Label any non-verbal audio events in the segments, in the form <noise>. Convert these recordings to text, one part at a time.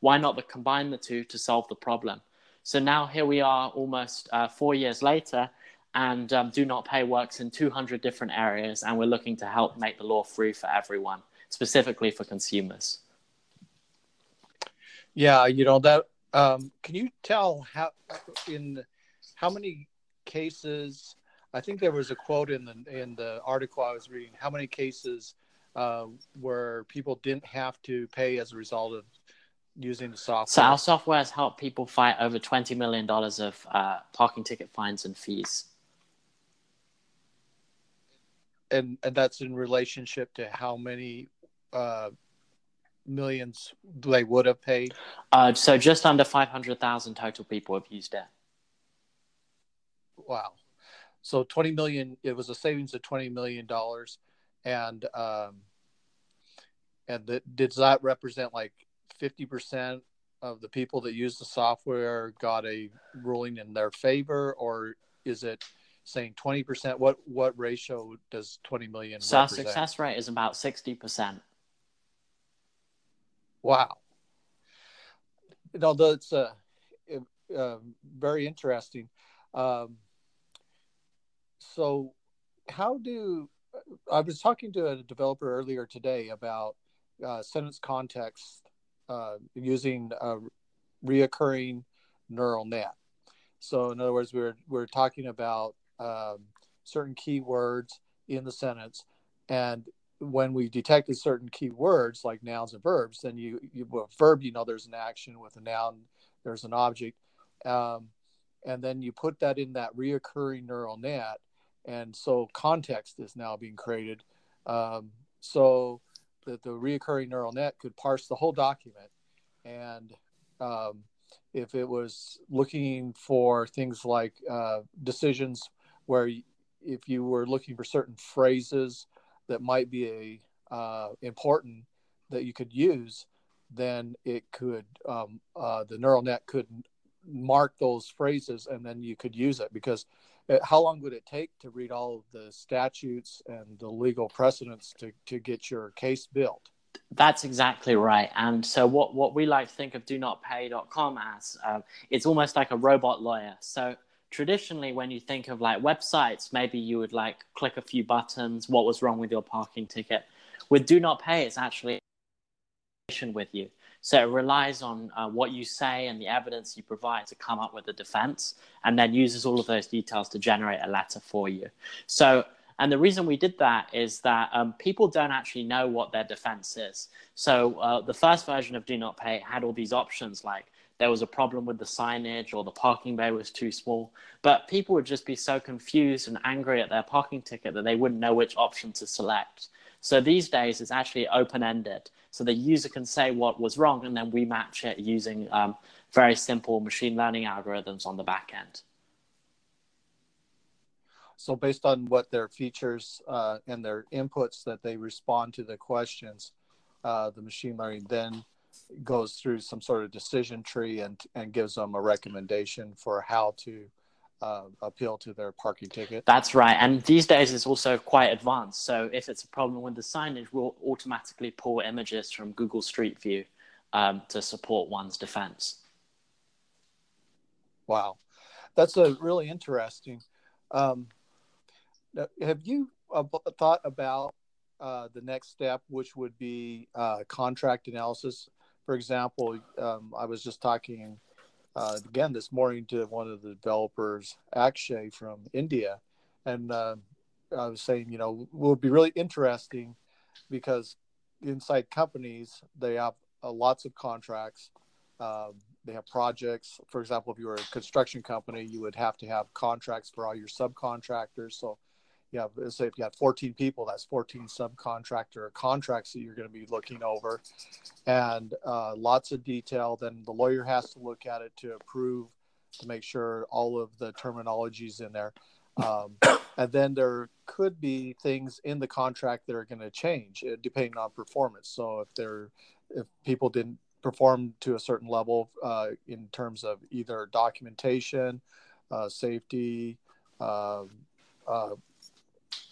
Why not the, combine the two to solve the problem? So now here we are almost uh, four years later, and um, Do Not Pay works in 200 different areas, and we're looking to help make the law free for everyone, specifically for consumers. Yeah, you know that. Um, can you tell how in how many cases? I think there was a quote in the in the article I was reading. How many cases uh, where people didn't have to pay as a result of using the software? So our software has helped people fight over twenty million dollars of uh, parking ticket fines and fees. And and that's in relationship to how many uh, millions they would have paid? Uh, so just under 500,000 total people have used it. Wow. So 20 million, it was a savings of 20 million dollars. And, um, and the, does that represent like 50% of the people that use the software got a ruling in their favor or is it saying 20% what what ratio does 20 million so our success rate is about 60% Wow. That's uh, uh, very interesting. Um, so, how do I was talking to a developer earlier today about uh, sentence context uh, using a reoccurring neural net. So, in other words, we're we're talking about um, certain keywords in the sentence, and when we detected certain keywords like nouns and verbs, then you, you a verb, you know, there's an action with a noun, there's an object. Um, and then you put that in that reoccurring neural net. And so context is now being created. Um, so that the reoccurring neural net could parse the whole document. And um, if it was looking for things like uh, decisions where if you were looking for certain phrases that might be a uh, important that you could use, then it could um, uh, the neural net could mark those phrases and then you could use it because how long would it take to read all of the statutes and the legal precedents to, to get your case built? That's exactly right. And so, what, what we like to think of do not pay.com as, um, it's almost like a robot lawyer. So, traditionally when you think of like websites maybe you would like click a few buttons what was wrong with your parking ticket with do not pay it's actually with you so it relies on uh, what you say and the evidence you provide to come up with a defense and then uses all of those details to generate a letter for you so and the reason we did that is that um, people don't actually know what their defense is so uh, the first version of do not pay had all these options like there was a problem with the signage or the parking bay was too small. But people would just be so confused and angry at their parking ticket that they wouldn't know which option to select. So these days it's actually open ended. So the user can say what was wrong and then we match it using um, very simple machine learning algorithms on the back end. So based on what their features uh, and their inputs that they respond to the questions, uh, the machine learning then goes through some sort of decision tree and and gives them a recommendation for how to uh, appeal to their parking ticket. That's right, and these days it's also quite advanced. So if it's a problem with the signage, we'll automatically pull images from Google Street View um, to support one's defense. Wow, that's a really interesting. Um, have you uh, thought about uh, the next step, which would be uh, contract analysis? for example, um, I was just talking uh, again this morning to one of the developers, Akshay from India, and uh, I was saying, you know, will be really interesting because inside companies they have uh, lots of contracts. Um, they have projects. For example, if you were a construction company, you would have to have contracts for all your subcontractors. So you have say if you have 14 people that's 14 subcontractor contracts that you're going to be looking over. And uh, lots of detail then the lawyer has to look at it to approve to make sure all of the terminology is in there. Um, and then there could be things in the contract that are going to change uh, depending on performance. So if they're if people didn't perform to a certain level uh, in terms of either documentation uh, safety um, uh,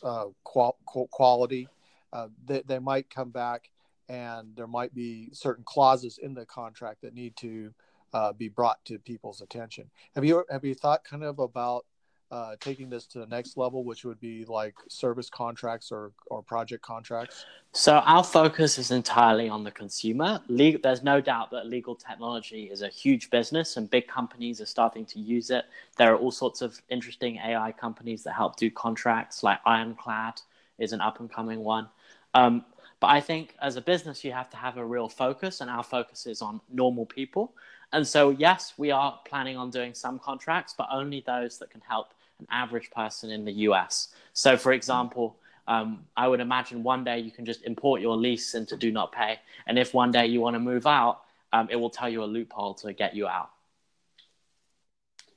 uh, qual- quality, uh, they, they might come back and there might be certain clauses in the contract that need to uh, be brought to people's attention. Have you have you thought kind of about uh, taking this to the next level, which would be like service contracts or, or project contracts? So our focus is entirely on the consumer. Legal, there's no doubt that legal technology is a huge business, and big companies are starting to use it. There are all sorts of interesting AI companies that help do contracts, like Ironclad is an up and coming one. Um, but I think as a business, you have to have a real focus, and our focus is on normal people. And so, yes, we are planning on doing some contracts, but only those that can help an average person in the US. So, for example, um, I would imagine one day you can just import your lease into Do Not Pay. And if one day you want to move out, um, it will tell you a loophole to get you out.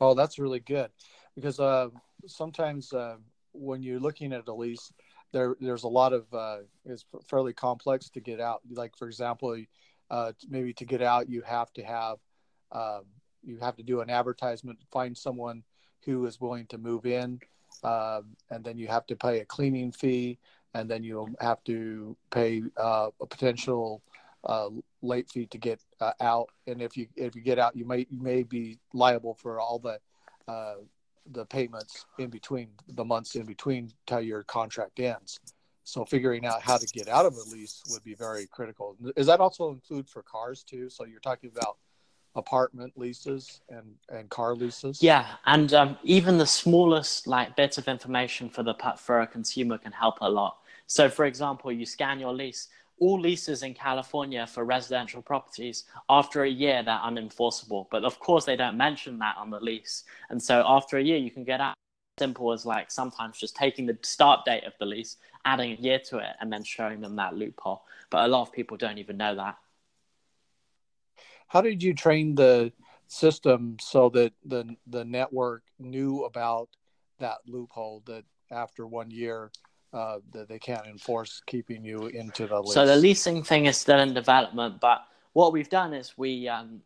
Oh, that's really good. Because uh, sometimes uh, when you're looking at a lease, there there's a lot of uh, it's fairly complex to get out. Like for example, uh, maybe to get out, you have to have um, you have to do an advertisement, find someone who is willing to move in, um, and then you have to pay a cleaning fee, and then you'll have to pay uh, a potential uh, late fee to get uh, out. And if you if you get out, you may you may be liable for all the uh, the payments in between the months in between till your contract ends. So figuring out how to get out of a lease would be very critical. Is that also include for cars too? So you're talking about apartment leases and and car leases? Yeah and um, even the smallest like bit of information for the for a consumer can help a lot. So for example you scan your lease. All leases in california for residential properties after a year they're unenforceable. But of course they don't mention that on the lease. And so after a year you can get out. Simple as like sometimes just taking the start date of the lease adding a year to it and then showing them that loophole. But a lot of people don't even know that how did you train the system so that the the network knew about that loophole that after one year uh, that they can't enforce keeping you into the lease? So the leasing thing is still in development, but what we've done is we um,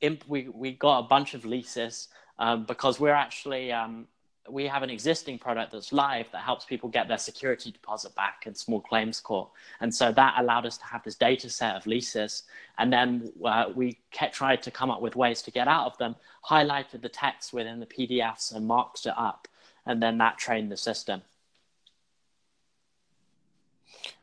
imp- we we got a bunch of leases um, because we're actually um, we have an existing product that's live that helps people get their security deposit back in small claims court. And so that allowed us to have this data set of leases. And then uh, we kept trying to come up with ways to get out of them, highlighted the text within the PDFs and marked it up. And then that trained the system.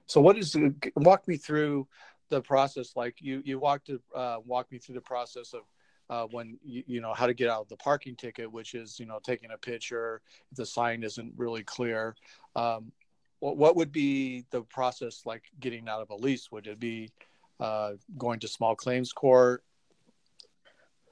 So what is walk me through the process? Like you, you walked, uh, walk me through the process of uh, when you, you know how to get out of the parking ticket, which is you know taking a picture if the sign isn't really clear. Um, what, what would be the process like getting out of a lease? Would it be uh, going to small claims court,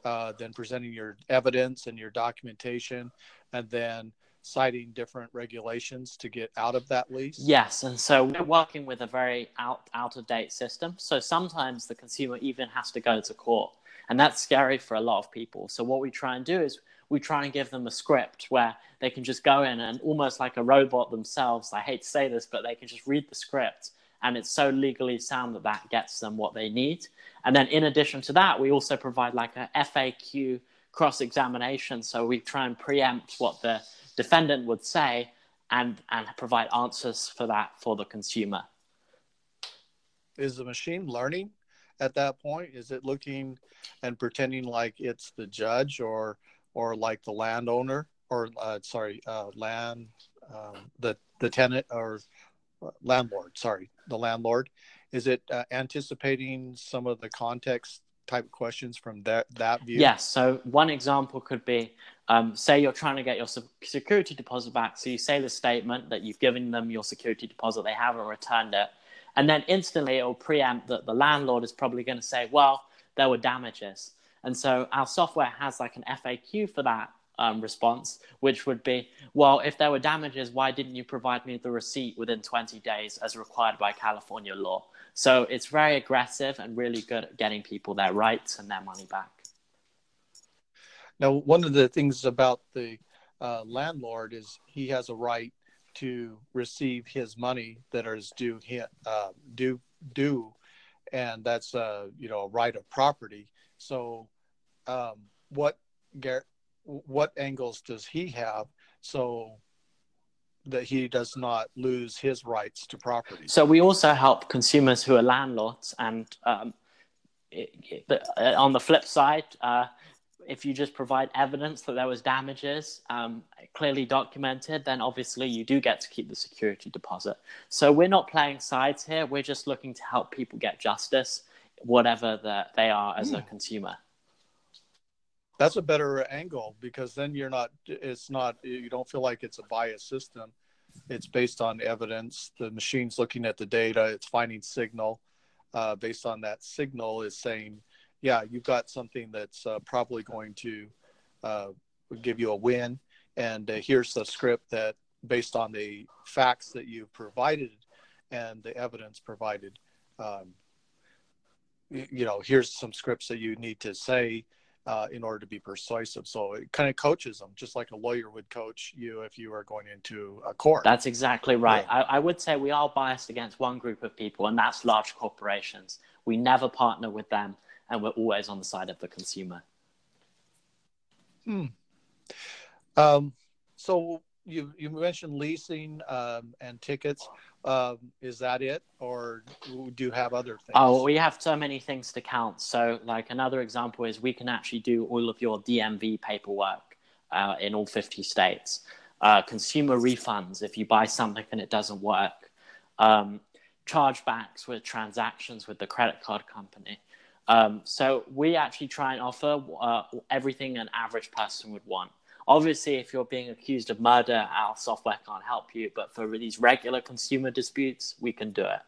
uh, then presenting your evidence and your documentation, and then citing different regulations to get out of that lease? Yes, and so we're working with a very out out of date system. So sometimes the consumer even has to go to court and that's scary for a lot of people. So what we try and do is we try and give them a script where they can just go in and almost like a robot themselves. I hate to say this, but they can just read the script and it's so legally sound that that gets them what they need. And then in addition to that, we also provide like a FAQ cross examination. So we try and preempt what the defendant would say and, and provide answers for that for the consumer. Is the machine learning at that point? Is it looking and pretending like it's the judge or or like the landowner or uh, sorry, uh, land um, the the tenant or uh, landlord? Sorry, the landlord. Is it uh, anticipating some of the context type questions from that that view? Yes. So one example could be, um, say you're trying to get your security deposit back. So you say the statement that you've given them your security deposit, they haven't returned it. And then instantly it will preempt that the landlord is probably going to say, well, there were damages. And so our software has like an FAQ for that um, response, which would be, well, if there were damages, why didn't you provide me the receipt within 20 days as required by California law? So it's very aggressive and really good at getting people their rights and their money back. Now, one of the things about the uh, landlord is he has a right to receive his money that is due uh, due due, and that's uh, you know a right of property. So, um, what what angles does he have? So that he does not lose his rights to property. So we also help consumers who are landlords, and um, it, it, uh, on the flip side, uh, if you just provide evidence that there was damages um, clearly documented, then obviously you do get to keep the security deposit. So we're not playing sides here. We're just looking to help people get justice, whatever that they are as mm. a hmm. consumer. That's a better angle because then you're not. It's not. You don't feel like it's a biased system. It's based on evidence. The machine's looking at the data. It's finding signal. Uh, based on that signal, is saying yeah, you've got something that's uh, probably going to uh, give you a win. And uh, here's the script that, based on the facts that you've provided and the evidence provided, um, you, you, know, here's some scripts that you need to say uh, in order to be persuasive. So it kind of coaches them, just like a lawyer would coach you if you are going into a court. That's exactly right. Yeah. I, I would say we are biased against one group of people, and that's large corporations. We never partner with them and we're always on the side of the consumer. Hmm. Um, so you you mentioned leasing um, and tickets. Um, is that it, or do you have other things? Oh, we have so many things to count. So, like another example is we can actually do all of your DMV paperwork uh, in all 50 states. Uh, consumer refunds if you buy something and it doesn't work. Um, chargebacks with transactions with the credit card company. Um, so we actually try and offer uh, everything an average person would want. Obviously, if you're being accused of murder, our software can't help you. But for these regular consumer disputes, we can do it.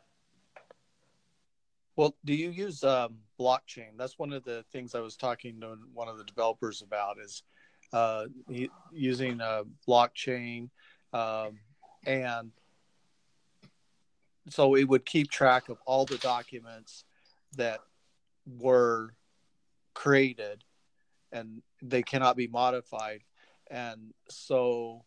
Well, do you use um, blockchain? That's one of the things I was talking to one of the developers about is uh, using a blockchain, um, and so it would keep track of all the documents that were created and they cannot be modified. And so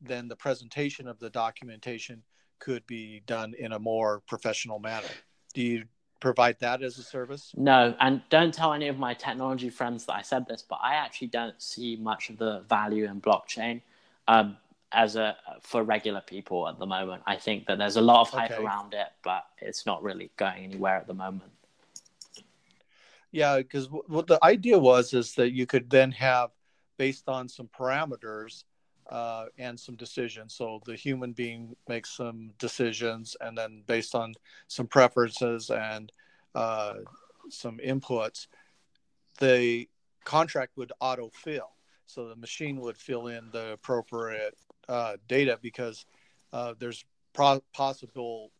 then the presentation of the documentation could be done in a more professional manner. Do you provide that as a service? No, and don't tell any of my technology friends that I said this, but I actually don't see much of the value in blockchain um, as a for regular people at the moment. I think that there's a lot of hype okay. around it, but it's not really going anywhere at the moment. Yeah, because what the idea was is that you could then have, based on some parameters uh, and some decisions. So the human being makes some decisions, and then based on some preferences and uh, some inputs, the contract would autofill. So the machine would fill in the appropriate uh, data because uh, there's pro- possible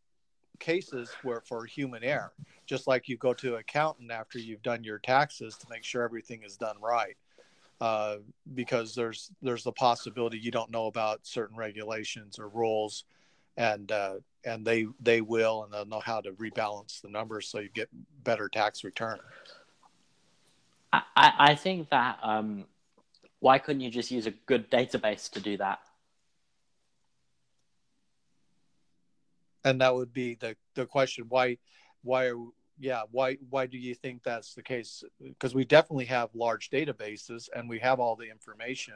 cases where for human error just like you go to an accountant after you've done your taxes to make sure everything is done right uh, because there's there's the possibility you don't know about certain regulations or rules and uh, and they they will and they'll know how to rebalance the numbers so you get better tax return. I i think that um, why couldn't you just use a good database to do that and that would be the the question why why are yeah why why do you think that's the case? Because we definitely have large databases and we have all the information.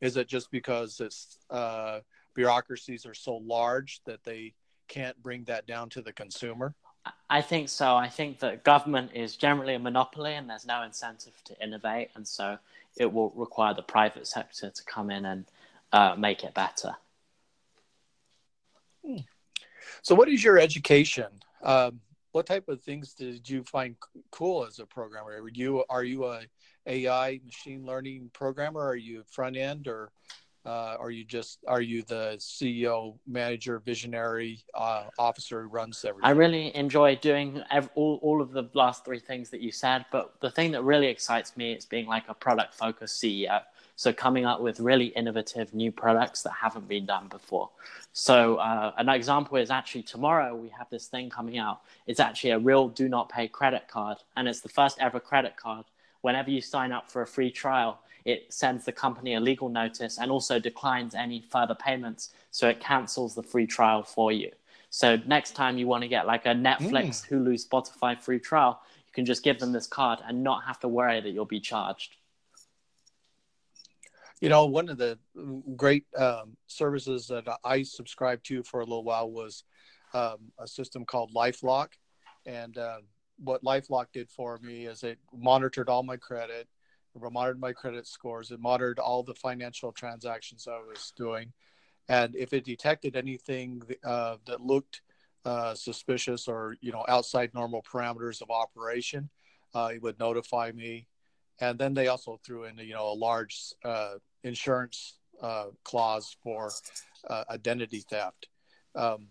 Is it just because it's uh, bureaucracies are so large that they can't bring that down to the consumer? I think so. I think that government is generally a monopoly and there's no incentive to innovate. And so it will require the private sector to come in and uh, make it better. Hmm. So, what is your education? Um, what type of things did you find cool as a programmer? Are you are you a AI machine learning programmer? Are you front end or uh, are you just are you the CEO, manager, visionary uh, officer who runs everything? I really enjoy doing every, all all of the last three things that you said, but the thing that really excites me is being like a product focused CEO. So coming up with really innovative new products that haven't been done before. So uh, an example is actually tomorrow we have this thing coming out. It's actually a real do not pay credit card, and it's the first ever credit card. Whenever you sign up for a free trial, it sends the company a legal notice and also declines any further payments. So it cancels the free trial for you. So next time you want to get like a Netflix, mm. Hulu, Spotify free trial, you can just give them this card and not have to worry that you'll be charged. You know, one of the great um, services that I subscribed to for a little while was um, a system called LifeLock, and uh, what LifeLock did for me is it monitored all my credit, it monitored my credit scores, it monitored all the financial transactions I was doing, and if it detected anything uh, that looked uh, suspicious or you know outside normal parameters of operation, uh, it would notify me. And then they also threw in you know a large uh, insurance uh, clause for uh, identity theft. Um,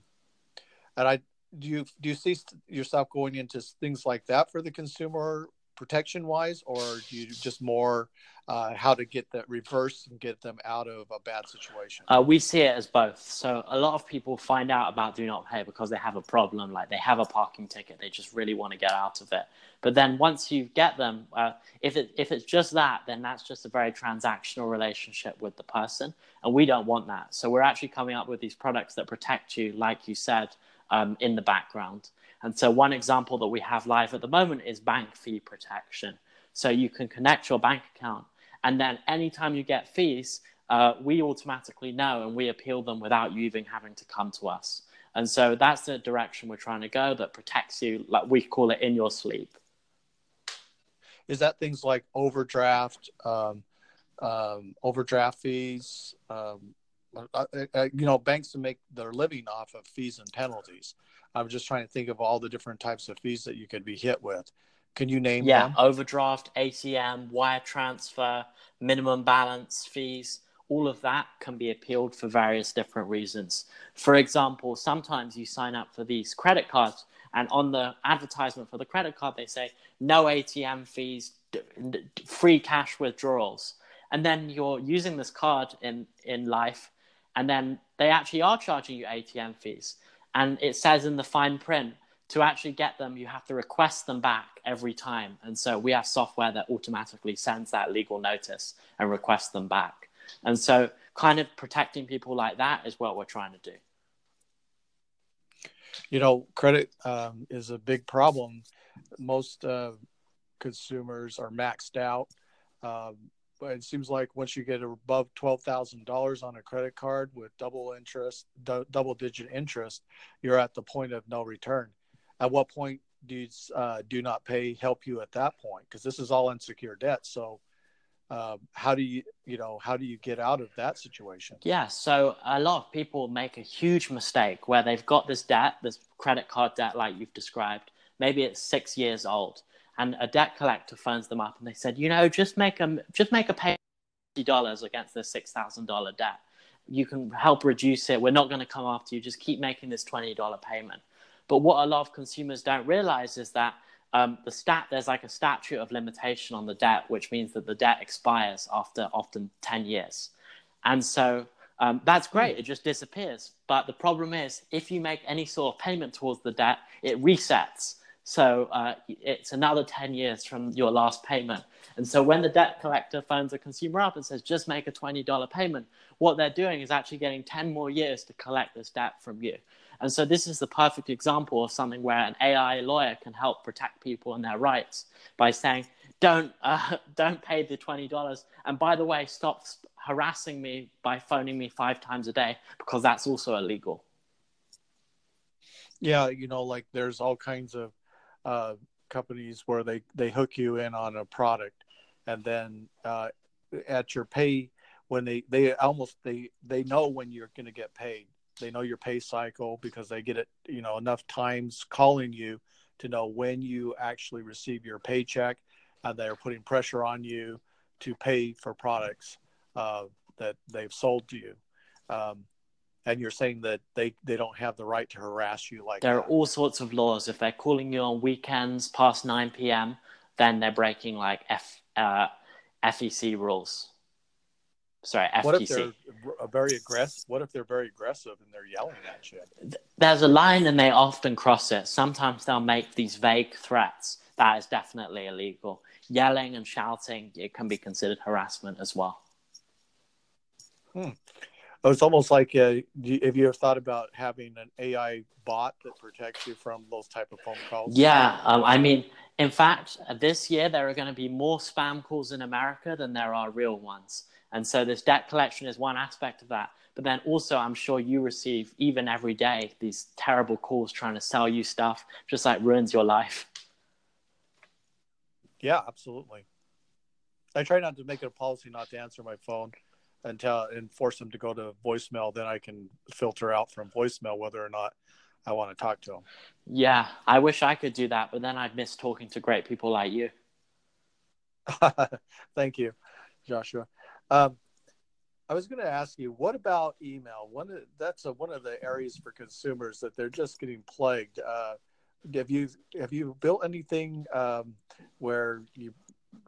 and I do you do you see yourself going into things like that for the consumer protection wise, or do you just more uh, how to get that reverse and get them out of a bad situation? Uh, we see it as both. So a lot of people find out about do not pay because they have a problem, like they have a parking ticket, they just really want to get out of it. But then once you get them, uh, if it if it's just that, then that's just a very transactional relationship with the person, and we don't want that. So we're actually coming up with these products that protect you, like you said, um, in the background. And so one example that we have live at the moment is bank fee protection. So you can connect your bank account, and then anytime you get fees, uh, we automatically know and we appeal them without you even having to come to us. And so that's the direction we're trying to go that protects you, like we call it in your sleep is that things like overdraft, um, um, overdraft fees? Um, uh, uh, you know, banks to make their living off of fees and penalties. I'm just trying to think of all the different types of fees that you could be hit with. Can you name yeah, them? overdraft, ATM, wire transfer, minimum balance fees. All of that can be appealed for various different reasons. For example, sometimes you sign up for these credit cards and on the advertisement for the credit card, they say no ATM fees, free cash withdrawals. And then you're using this card in, in life, and then they actually are charging you ATM fees. And it says in the fine print, to actually get them, you have to request them back every time. And so we have software that automatically sends that legal notice and requests them back. And so, kind of protecting people like that is what we're trying to do you know, credit um, is a big problem. Most uh, consumers are maxed out. Um, but it seems like once you get above twelve thousand dollars on a credit card with double interest, d- double digit interest, you're at the point of no return. At what point do you, uh, do not pay help you at that point? Because this is all unsecured debt. So um, how do you you know how do you get out of that situation yeah so a lot of people make a huge mistake where they've got this debt this credit card debt like you've described maybe it's six years old and a debt collector phones them up and they said you know just make a just make a pay dollars against this six thousand dollar debt you can help reduce it we're not going to come after you just keep making this $20 payment but what a lot of consumers don't realize is that um, the stat there's like a statute of limitation on the debt, which means that the debt expires after often ten years, and so um, that's great. It just disappears. But the problem is, if you make any sort of payment towards the debt, it resets. So uh, it's another 10 years from your last payment. And so when the debt collector phones a consumer up and says, just make a $20 payment, what they're doing is actually getting 10 more years to collect this debt from you. And so this is the perfect example of something where an AI lawyer can help protect people and their rights by saying, don't <laughs> uh, don't pay the twenty dollars, and by the way, stop harassing me by phoning me five times a day because that's also illegal. Yeah, you know, like there's all kinds of uh, companies where they they hook you in on a product, and then uh, at your pay when they they almost they they know when you're going to get paid. They know your pay cycle because they get it you know enough times calling you to know when you actually receive your paycheck and they're putting pressure on you to pay for products uh, that they've sold to you. Um, and you're saying that they, they don't have the right to harass you like there that. are all sorts of laws if they're calling you on weekends past 9 p.m then they're breaking like F, uh, fec rules sorry, FTC. What if they're very aggressive? What if they're very aggressive and they're yelling at you? There's a line, and they often cross it. Sometimes they'll make these vague threats. That is definitely illegal. Yelling and shouting, it can be considered harassment as well. Hmm. It's almost like uh, have you ever thought about having an AI bot that protects you from those type of phone calls? Yeah, um, I mean, in fact, this year there are going to be more spam calls in America than there are real ones, and so this debt collection is one aspect of that. But then also, I'm sure you receive even every day these terrible calls trying to sell you stuff, just like ruins your life. Yeah, absolutely. I try not to make it a policy not to answer my phone until and force them to go to voicemail. Then I can filter out from voicemail whether or not I want to talk to them. Yeah, I wish I could do that, but then I'd miss talking to great people like you. <laughs> Thank you, Joshua. Um, I was going to ask you, what about email? One of, that's a, one of the areas for consumers that they're just getting plagued. Uh, have you have you built anything um, where you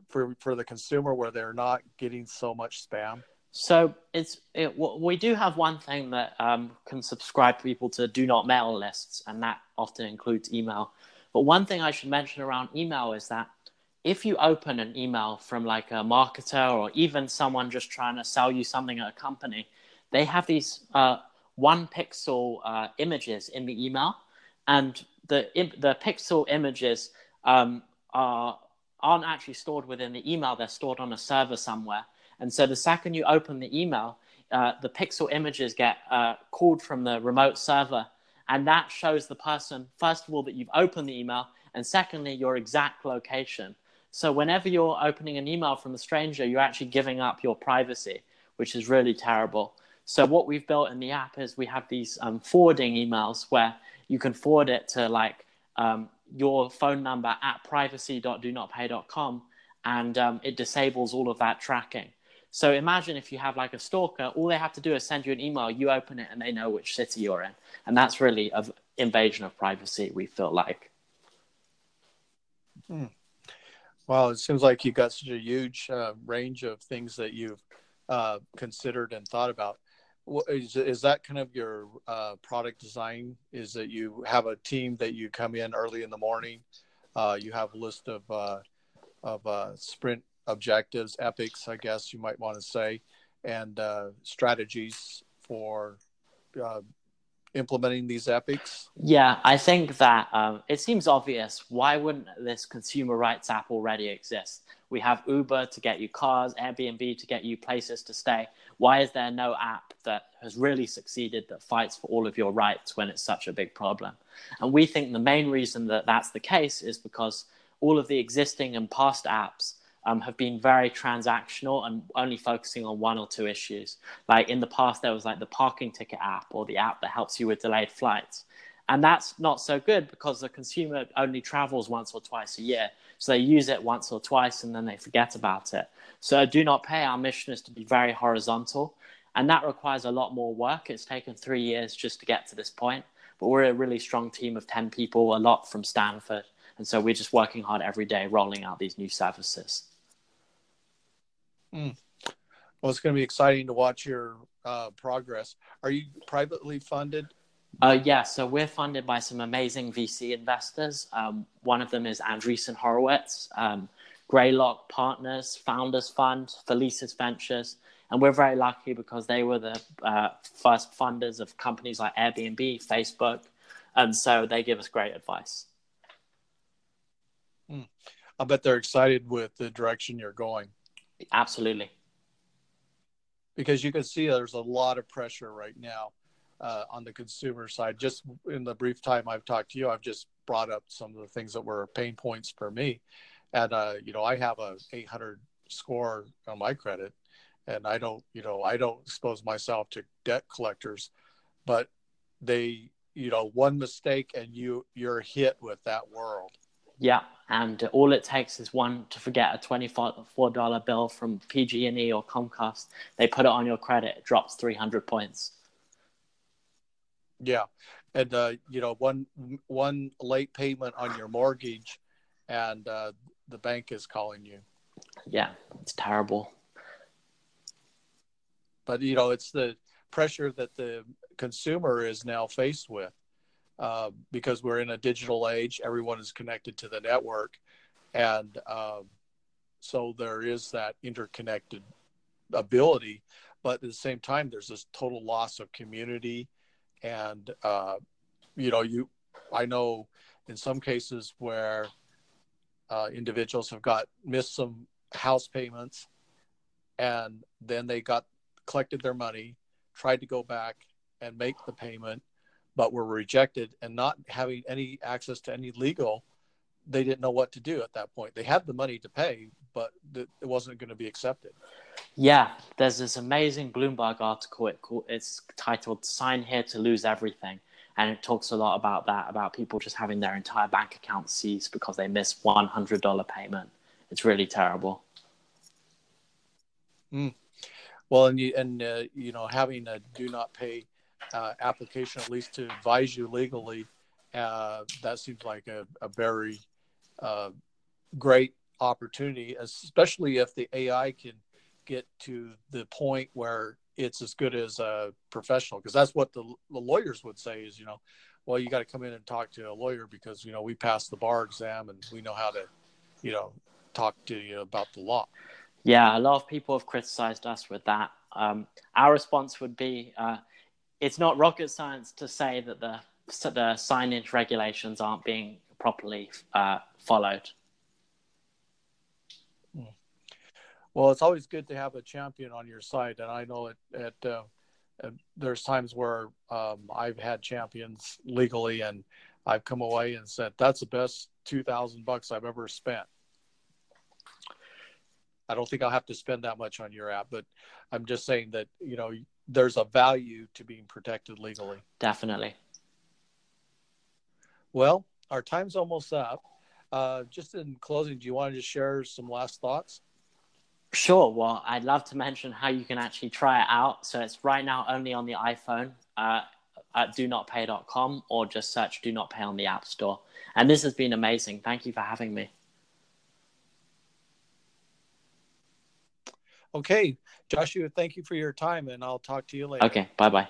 for for the consumer where they're not getting so much spam? So it's it, we do have one thing that um, can subscribe people to do not mail lists, and that often includes email. But one thing I should mention around email is that if you open an email from like a marketer or even someone just trying to sell you something at a company, they have these uh, one pixel uh, images in the email, and the the pixel images um, are aren't actually stored within the email; they're stored on a server somewhere and so the second you open the email, uh, the pixel images get uh, called from the remote server. And that shows the person, first of all, that you've opened the email, and secondly, your exact location. So whenever you're opening an email from a stranger, you're actually giving up your privacy, which is really terrible. So what we've built in the app is we have these um, forwarding emails where you can forward it to like um, your phone number at privacy.donotpay.com, and um, it disables all of that tracking. So imagine if you have like a stalker, all they have to do is send you an email, you open it, and they know which city you're in. And that's really an invasion of privacy, we feel like. Hmm. Well, it seems like you've got such a huge uh, range of things that you've uh, considered and thought about. Is, is that kind of your uh, product design? Is that you have a team that you come in early in the morning? Uh, you have a list of uh, of uh, sprint objectives, epics, I guess you might want to say, and uh, strategies for uh, implementing these epics? Yeah, I think that um, it seems obvious. Why wouldn't this consumer rights app already exist? We have Uber to get you cars, Airbnb to get you places to stay. Why is there no app that has really succeeded that fights for all of your rights when it's such a big problem? And we think the main reason that that's the case is because all of the existing and past apps um, have been very transactional and only focusing on one or two issues. Like in the past, there was like the parking ticket app or the app that helps you with delayed flights. And that's not so good because the consumer only travels once or twice a year. So they use it once or twice and then they forget about it. So do not pay. Our mission is to be very horizontal. And that requires a lot more work. It's taken three years just to get to this point. But we're a really strong team of 10 people, a lot from Stanford. And so we're just working hard every day rolling out these new services. Mm. Well, it's going to be exciting to watch your uh, progress. Are you privately funded? Uh, yeah, so we're funded by some amazing VC investors. Um, one of them is Andreessen Horowitz, um, Greylock Partners, Founders Fund, Felicis Ventures. And we're very lucky because they were the uh, first funders of companies like Airbnb, Facebook. And so they give us great advice. Mm. I bet they're excited with the direction you're going. Absolutely. Because you can see there's a lot of pressure right now uh, on the consumer side. Just in the brief time I've talked to you, I've just brought up some of the things that were pain points for me. And, uh, you know, I have a 800 score on my credit and I don't, you know, I don't expose myself to debt collectors, but they, you know, one mistake and you, you're hit with that world. Yeah, and all it takes is one to forget a twenty-four dollar bill from PG&E or Comcast. They put it on your credit, it drops three hundred points. Yeah, and uh, you know one one late payment on your mortgage, and uh, the bank is calling you. Yeah, it's terrible. But you know, it's the pressure that the consumer is now faced with uh, because we're in a digital age. Everyone is connected to the network, and um, so there is that interconnected ability. but at the same time, there's this total loss of community, and uh, you know, you I know in some cases where uh, individuals have got missed some house payments, and then they got collected their money, tried to go back and make the payment, but were rejected, and not having any access to any legal they didn't know what to do at that point. They had the money to pay, but it wasn't going to be accepted. Yeah, there's this amazing Bloomberg article. It called, it's titled "Sign Here to Lose Everything," and it talks a lot about that, about people just having their entire bank account seized because they hundred dollar payment. It's really terrible. Mm. Well, and you and uh, you know having a do not pay uh, application at least to advise you legally, uh, that seems like a, a very uh, great opportunity, especially if the AI can get to the point where it's as good as a professional. Because that's what the, the lawyers would say is, you know, well, you got to come in and talk to a lawyer because you know we passed the bar exam and we know how to, you know, talk to you about the law. Yeah, a lot of people have criticized us with that. Um, our response would be, uh, it's not rocket science to say that the the signage regulations aren't being properly uh, followed. Hmm. Well, it's always good to have a champion on your side, and I know it. At, uh, there's times where um, I've had champions legally, and I've come away and said that's the best two thousand bucks I've ever spent. I don't think I'll have to spend that much on your app, but I'm just saying that you know there's a value to being protected legally. Definitely. Well, our time's almost up. Uh, just in closing, do you want to just share some last thoughts? Sure. Well, I'd love to mention how you can actually try it out. So it's right now only on the iPhone uh, at do not pay.com or just search do not pay on the App Store. And this has been amazing. Thank you for having me. Okay. Joshua, thank you for your time, and I'll talk to you later. Okay. Bye bye.